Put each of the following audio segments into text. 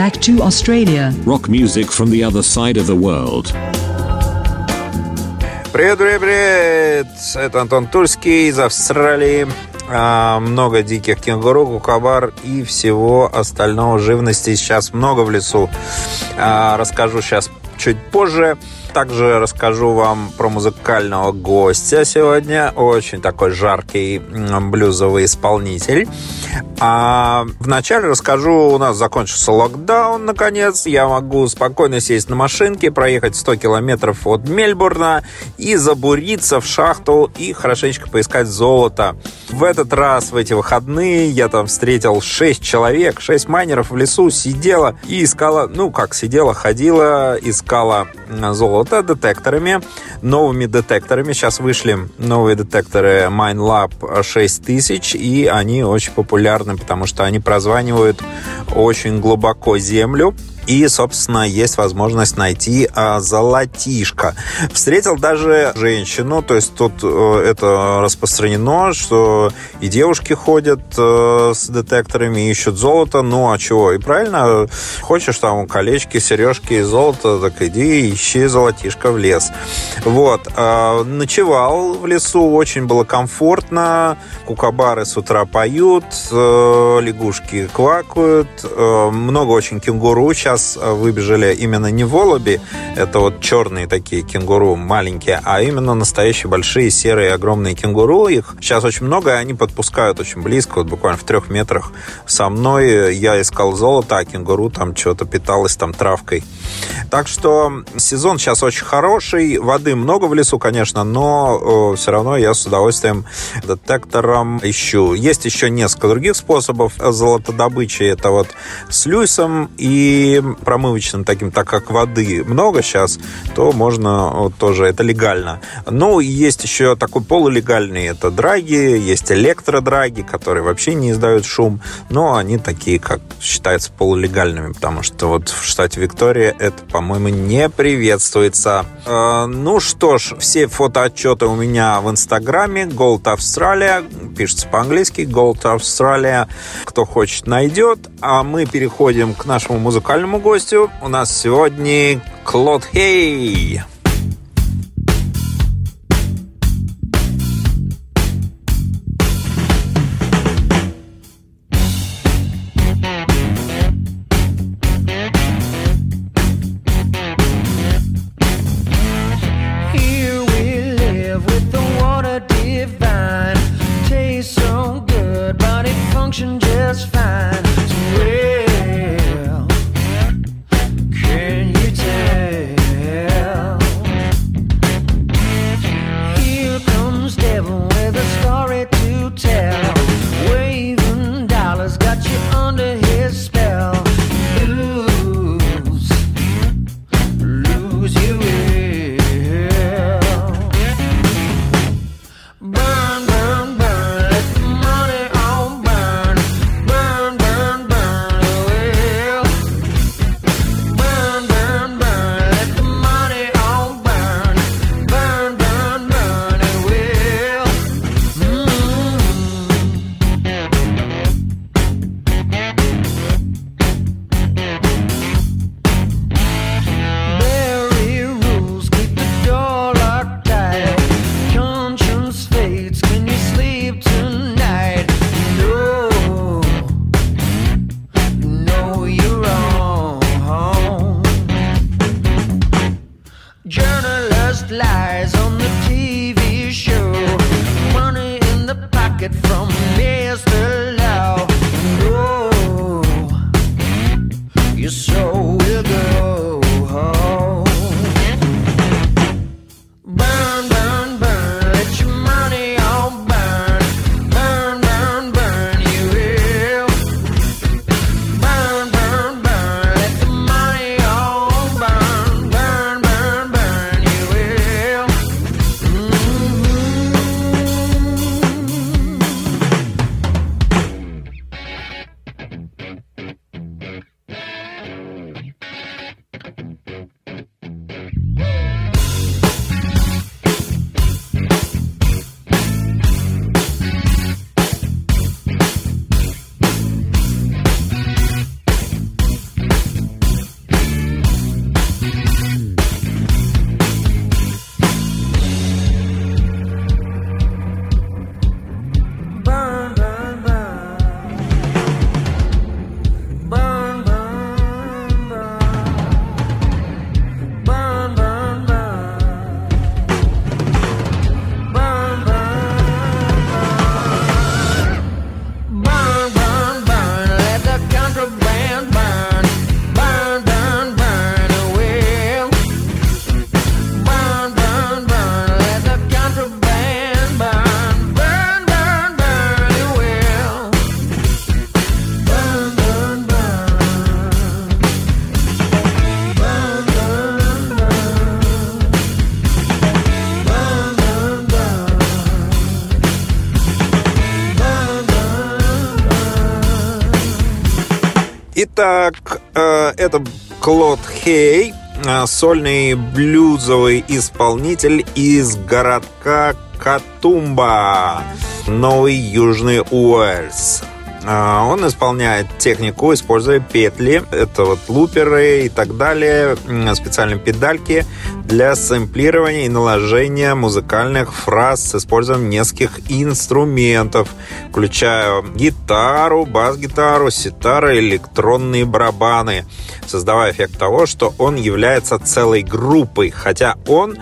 back to Australia. Rock music from the other side of the world. Привет, привет, привет! Это Антон Тульский из Австралии. А, много диких кенгуру, кукабар и всего остального живности сейчас много в лесу. А, расскажу сейчас чуть позже. Также расскажу вам про музыкального гостя сегодня. Очень такой жаркий блюзовый исполнитель. А вначале расскажу, у нас закончился локдаун, наконец. Я могу спокойно сесть на машинке, проехать 100 километров от Мельбурна и забуриться в шахту и хорошенечко поискать золото. В этот раз, в эти выходные, я там встретил 6 человек, 6 майнеров в лесу, сидела и искала, ну как сидела, ходила, искала золото детекторами, новыми детекторами. Сейчас вышли новые детекторы MineLab 6000, и они очень популярны, потому что они прозванивают очень глубоко землю и, собственно, есть возможность найти а, золотишко. Встретил даже женщину, то есть тут э, это распространено, что и девушки ходят э, с детекторами, ищут золото, ну а чего? И правильно, хочешь там колечки, сережки, золото, так иди ищи золотишко в лес. Вот. Э, ночевал в лесу, очень было комфортно, кукабары с утра поют, э, лягушки квакают, много очень кенгуру сейчас раз э, выбежали именно не волоби, это вот черные такие кенгуру маленькие, а именно настоящие большие серые огромные кенгуру. Их сейчас очень много, и они подпускают очень близко, вот буквально в трех метрах со мной. Я искал золото, а кенгуру там что-то питалось там травкой. Так что сезон сейчас очень хороший, воды много в лесу, конечно, но э, все равно я с удовольствием детектором ищу. Есть еще несколько других способов золотодобычи. Это вот с люйсом и промывочным таким, так как воды много сейчас, то можно вот, тоже, это легально. Ну, есть еще такой полулегальный, это драги, есть электродраги, которые вообще не издают шум, но они такие, как считаются полулегальными, потому что вот в штате Виктория это, по-моему, не приветствуется. Э, ну что ж, все фотоотчеты у меня в Инстаграме, Gold Australia, пишется по-английски, Gold Australia, кто хочет, найдет. А мы переходим к нашему музыкальному гостю. У нас сегодня Клод Хей. Это Клод Хей, э, сольный блюзовый исполнитель из городка Катумба, Новый Южный Уэльс. А, он исполняет технику, используя петли, это вот луперы и так далее, специальные педальки для сэмплирования и наложения музыкальных фраз с использованием нескольких инструментов, включая гитару, бас-гитару, ситары, электронные барабаны, создавая эффект того, что он является целой группой, хотя он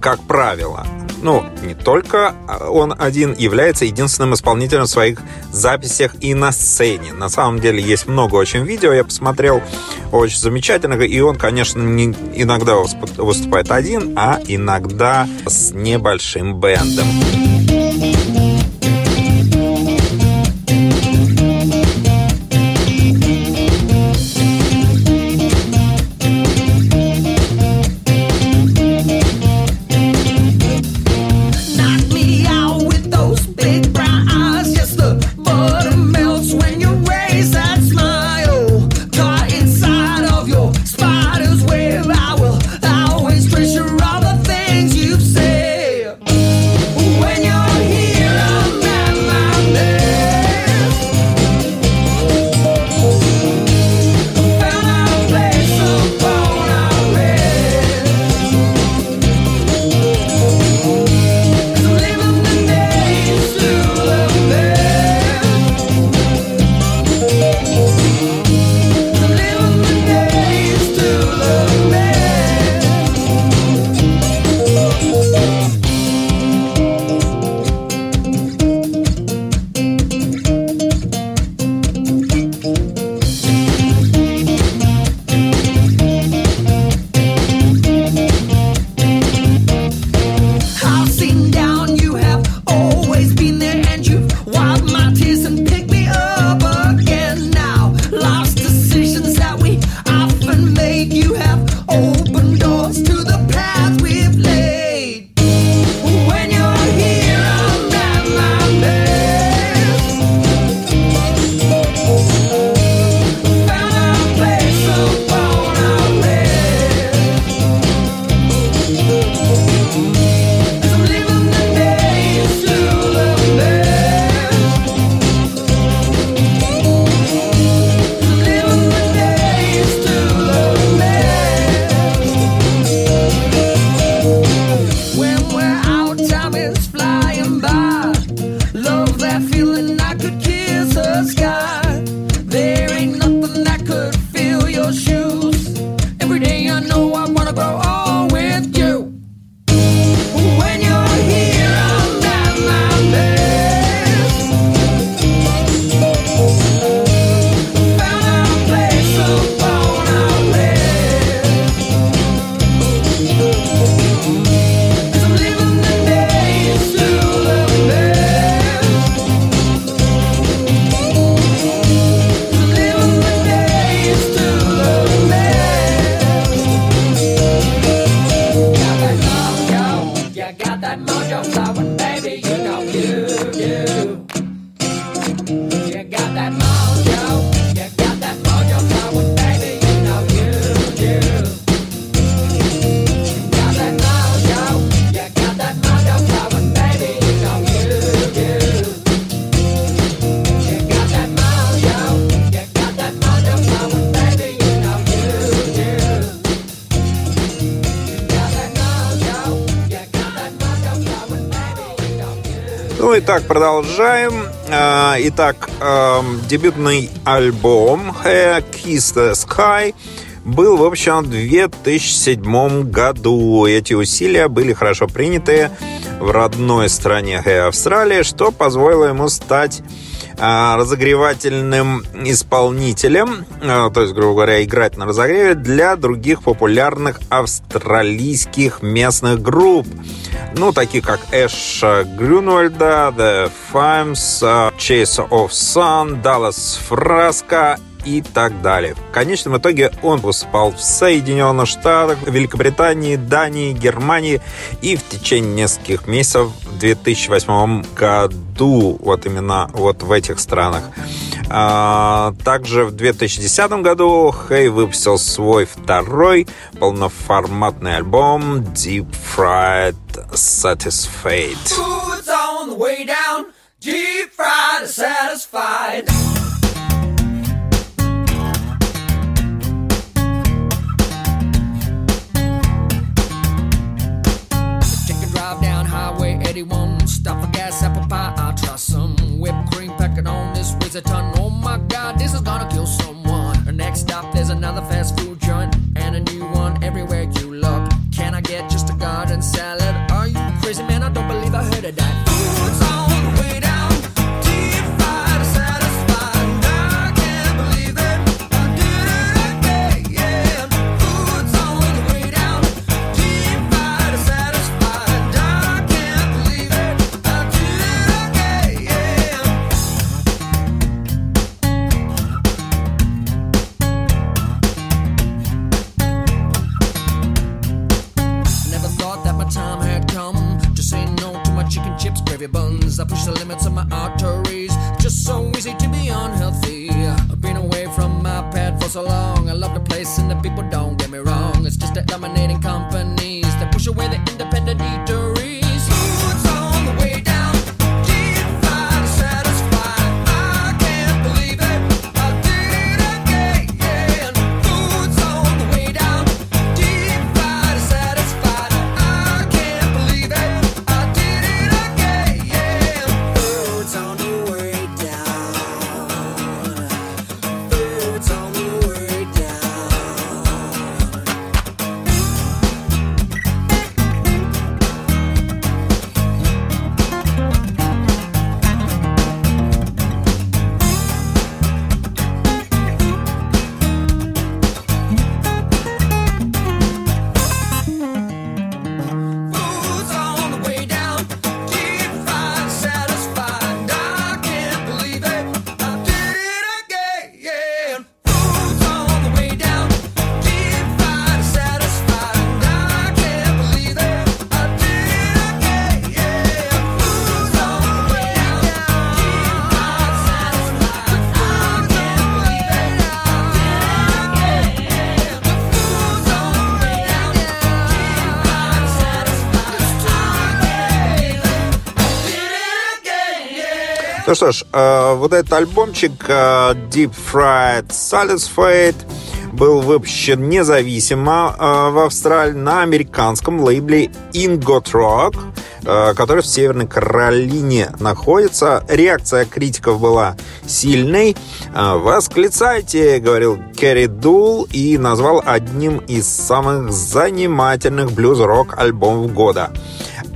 как правило, ну, не только он один является единственным исполнителем в своих записях и на сцене. На самом деле есть много очень видео, я посмотрел, очень замечательного, и он, конечно, не, иногда выступает один, а иногда с небольшим бендом. Продолжаем. А, итак, дебютный альбом Kiss the Sky был в общем в 2007 году. Эти усилия были хорошо приняты в родной стране Австралии, что позволило ему стать а, разогревательным исполнителем, а, то есть, грубо говоря, играть на разогреве для других популярных австралийских местных групп. Ну, таких как Эш Грюнвальда, The Fimes, Chase of Sun, Dallas Frasco и так далее. В конечном итоге он выступал в Соединенных Штатах, Великобритании, Дании, Германии и в течение нескольких месяцев в 2008 году, вот именно вот в этих странах. А, также в 2010 году Хей выпустил свой второй полноформатный альбом Deep Fried Satisfied. Deep fried, satisfied. 81. Stuff a gas apple pie, I try some whipped cream packet on this razor no more Ну что ж, э, вот этот альбомчик э, Deep Fried Satisfied был выпущен независимо э, в Австралии на американском лейбле Ingot Rock, который в Северной Каролине находится. Реакция критиков была сильной. «Восклицайте», — говорил Керри Дул и назвал одним из самых занимательных блюз-рок альбомов года.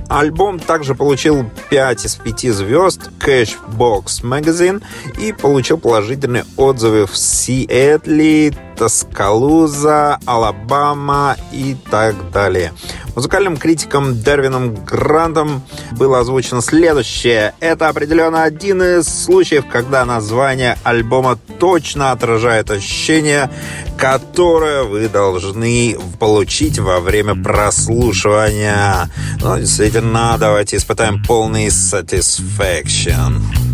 Альбом также получил 5 из 5 звезд Cashbox Magazine и получил положительные отзывы в Сиэтле, Тоскалуза, Алабама и так далее. Музыкальным критиком Дервином Грантом было озвучено следующее. Это определенно один из случаев, когда название альбома точно отражает ощущение, которое вы должны получить во время прослушивания. Ну, действительно, давайте испытаем полный satisfaction.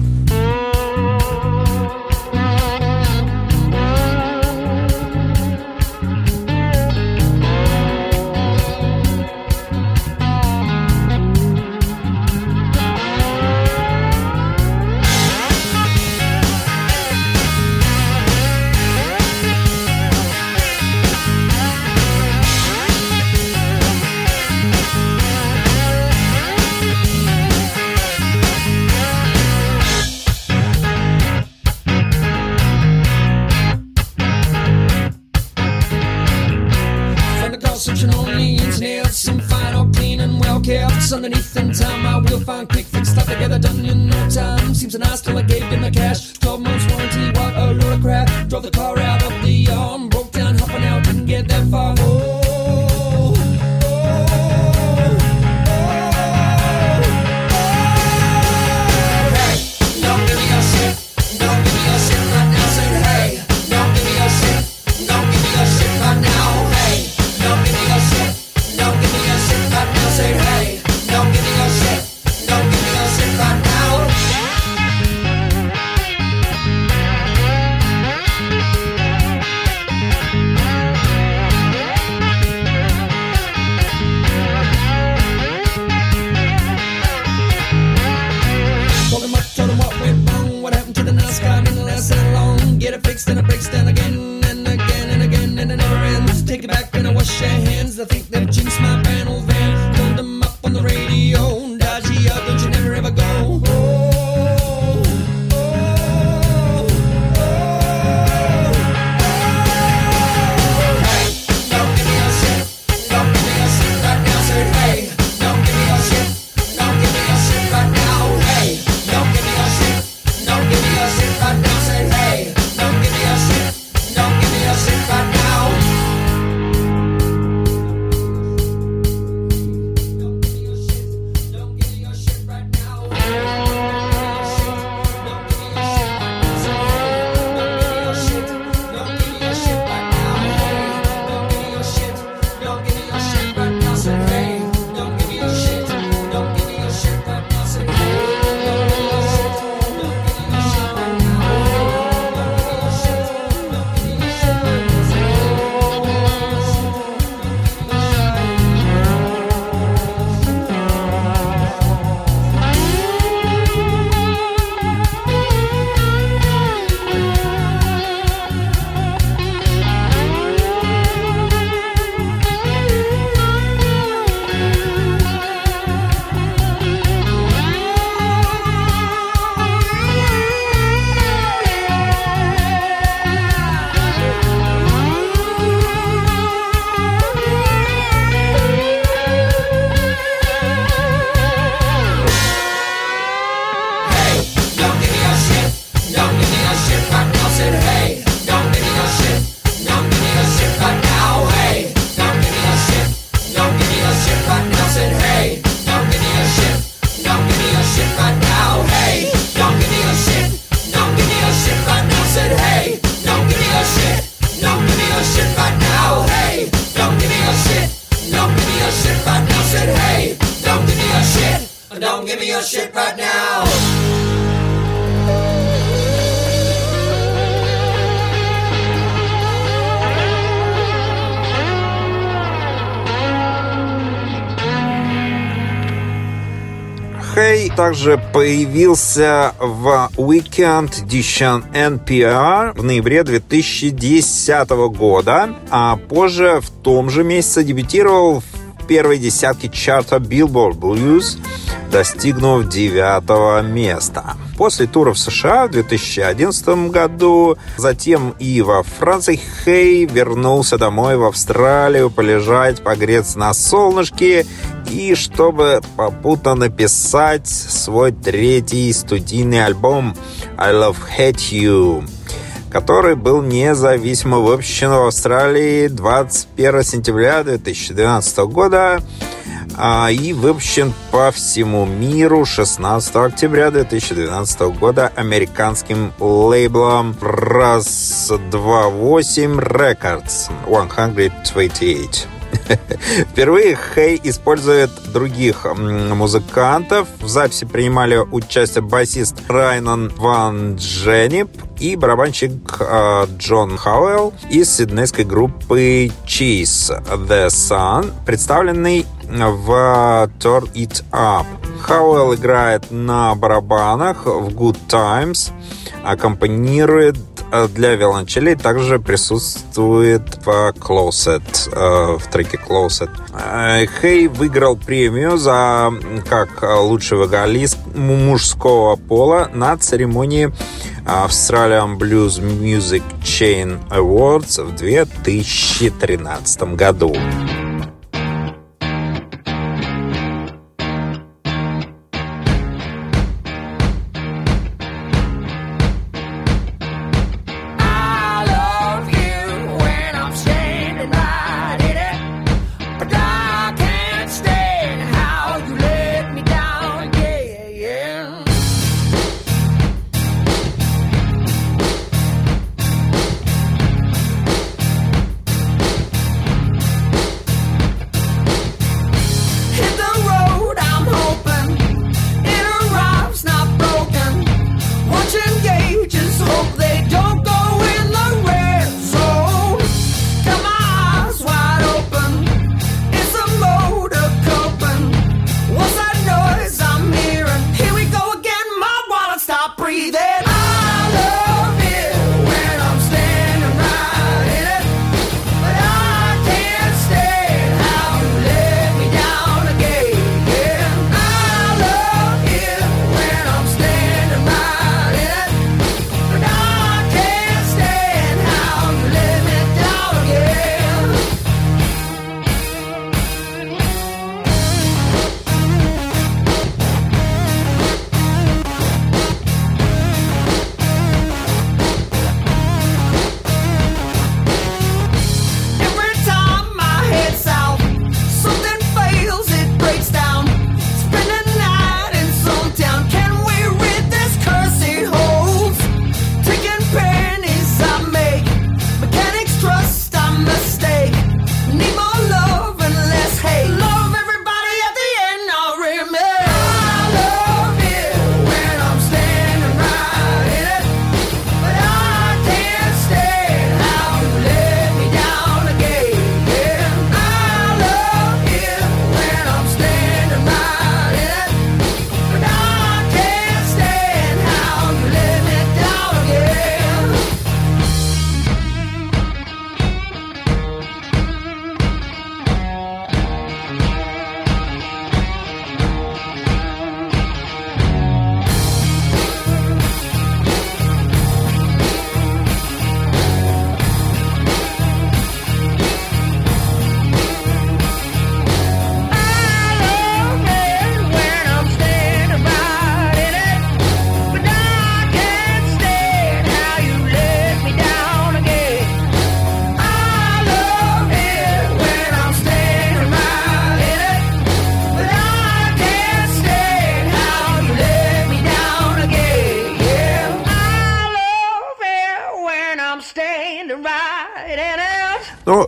for Хей также появился в Weekend Edition NPR в ноябре 2010 года, а позже в том же месяце дебютировал в первой десятке чарта Billboard Blues, достигнув девятого места. После тура в США в 2011 году, затем и во Франции Хей вернулся домой в Австралию полежать, погреться на солнышке и чтобы попутно написать свой третий студийный альбом «I Love Hate You», который был независимо выпущен в Австралии 21 сентября 2012 года а, и выпущен по всему миру 16 октября 2012 года американским лейблом раз 28 Records 128. Впервые Хей использует других музыкантов. В записи принимали участие басист Райнан Ван Дженип и барабанщик а, Джон Хауэлл из сиднейской группы Cheese The Sun, представленный в а, Turn It Up. Хауэлл играет на барабанах в Good Times, аккомпанирует а, для виолончелей также присутствует в Closet, в треке Closet. Э, Хей выиграл премию за как лучший вокалист мужского пола на церемонии Australian Blues Music Chain Awards в 2013 году.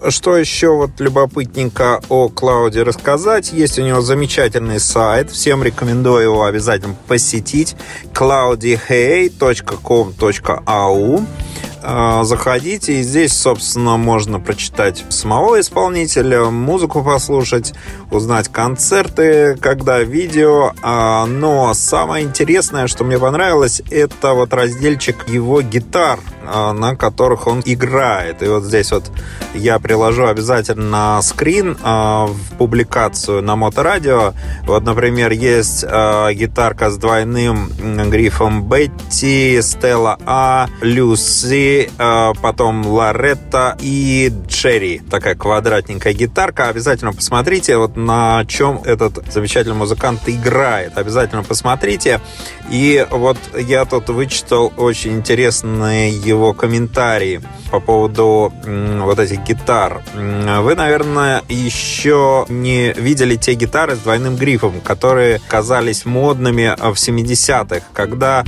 Что еще вот любопытненько о Клауде рассказать? Есть у него замечательный сайт. Всем рекомендую его обязательно посетить. cloudyhey.com.au а, заходите, и здесь, собственно, можно прочитать самого исполнителя, музыку послушать, узнать концерты, когда видео. А, но самое интересное, что мне понравилось, это вот разделчик его гитар, а, на которых он играет. И вот здесь вот я приложу обязательно скрин в публикацию на Моторадио. Вот, например, есть гитарка с двойным грифом Бетти, Стелла А, Люси, Э, потом Лоретта и Джерри. Такая квадратненькая гитарка. Обязательно посмотрите, вот на чем этот замечательный музыкант играет. Обязательно посмотрите. И вот я тут вычитал очень интересные его комментарии по поводу вот этих гитар. Вы, наверное, еще не видели те гитары с двойным грифом, которые казались модными в 70-х, когда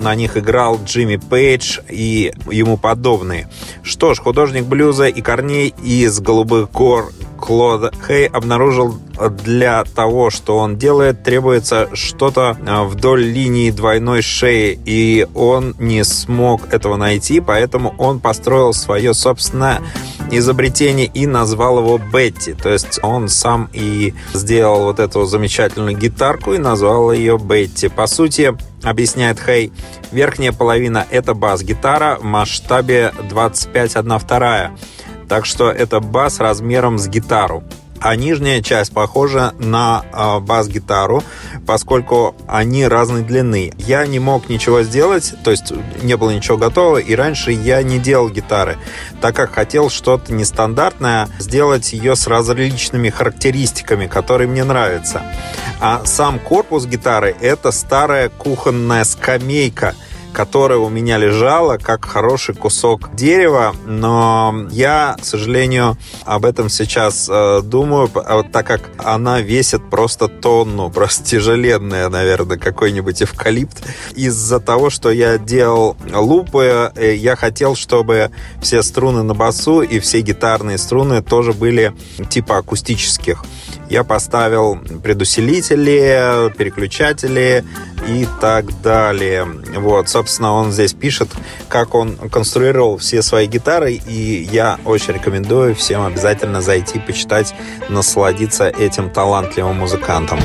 на них играл Джимми Пейдж и ему подобные. Что ж, художник блюза и корней из «Голубых гор» Клод Хей обнаружил для того, что он делает, требуется что-то а, вдоль линии двойной шеи, и он не смог этого найти, поэтому он построил свое собственное изобретение и назвал его Бетти. То есть он сам и сделал вот эту замечательную гитарку и назвал ее Бетти. По сути, объясняет Хей, верхняя половина это бас-гитара в масштабе 25 1 2 так что это бас размером с гитару. А нижняя часть похожа на э, бас-гитару, поскольку они разной длины. Я не мог ничего сделать, то есть не было ничего готового, и раньше я не делал гитары, так как хотел что-то нестандартное, сделать ее с различными характеристиками, которые мне нравятся. А сам корпус гитары — это старая кухонная скамейка, которая у меня лежала как хороший кусок дерева, но я, к сожалению, об этом сейчас э, думаю, так как она весит просто тонну, просто тяжеленная, наверное, какой-нибудь эвкалипт. Из-за того, что я делал лупы, э, я хотел, чтобы все струны на басу и все гитарные струны тоже были типа акустических я поставил предусилители, переключатели и так далее. Вот, собственно, он здесь пишет, как он конструировал все свои гитары, и я очень рекомендую всем обязательно зайти, почитать, насладиться этим талантливым музыкантом.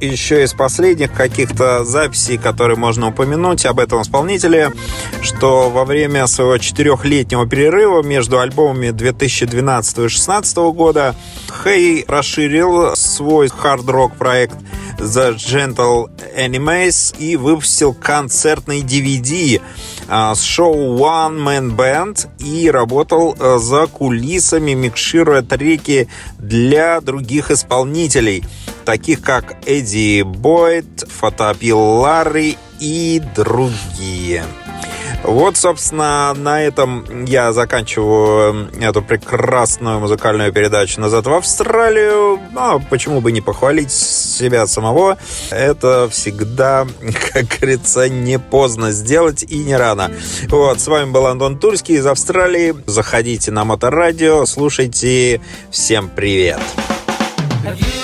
Еще из последних каких-то записей, которые можно упомянуть об этом исполнителе, что во время своего четырехлетнего перерыва между альбомами 2012 и 2016 года Хей расширил свой хард-рок проект The Gentle Animes и выпустил концертный DVD а, с шоу One Man Band и работал а, за кулисами, микшируя треки для других исполнителей, таких как Эдди Бойд, Фотопил Ларри и другие. Вот, собственно, на этом я заканчиваю эту прекрасную музыкальную передачу «Назад в Австралию». Ну, а почему бы не похвалить себя самого? Это всегда, как говорится, не поздно сделать и не рано. Вот, с вами был Антон Тульский из Австралии. Заходите на Моторадио, слушайте. Всем привет! Have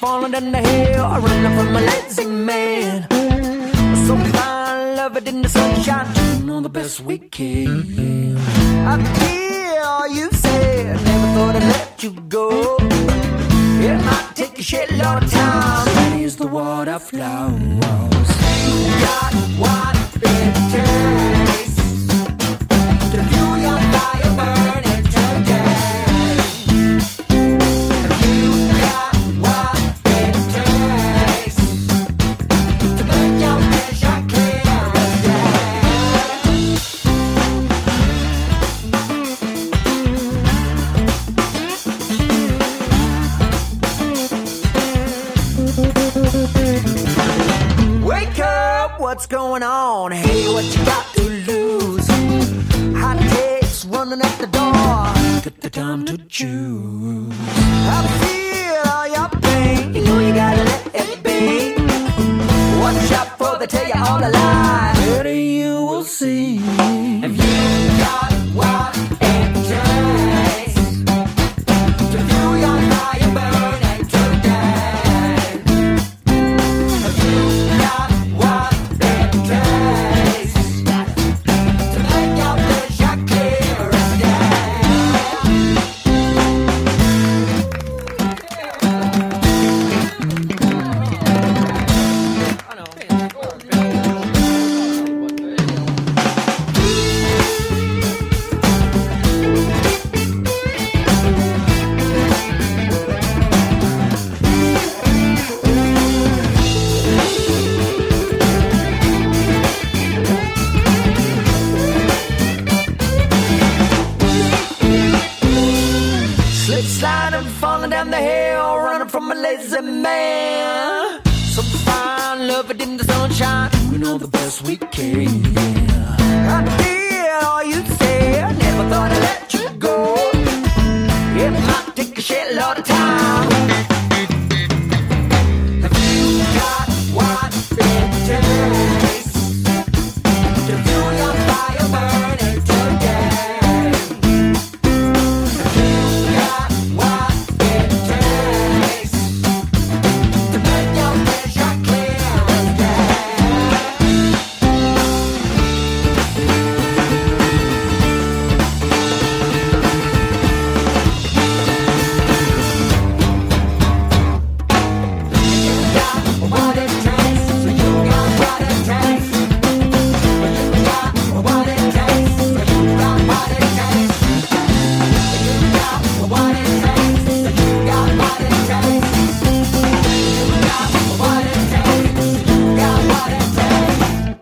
down the hill, running from a lazy man. So fine, love it in the sunshine, doing all the best we can. I hear you say, I never thought I'd let you go. It might take a shitload of time, here's the water flows. Got what it going on. Hey, what you got to lose? Hot takes running at the door. Get the time to choose. I feel all your pain. You know you gotta let it be. Watch out for they tell you all the lies. Love in the sunshine, doing all the best we can. I did all you said, never thought I'd let you go. It might take a shitload of time,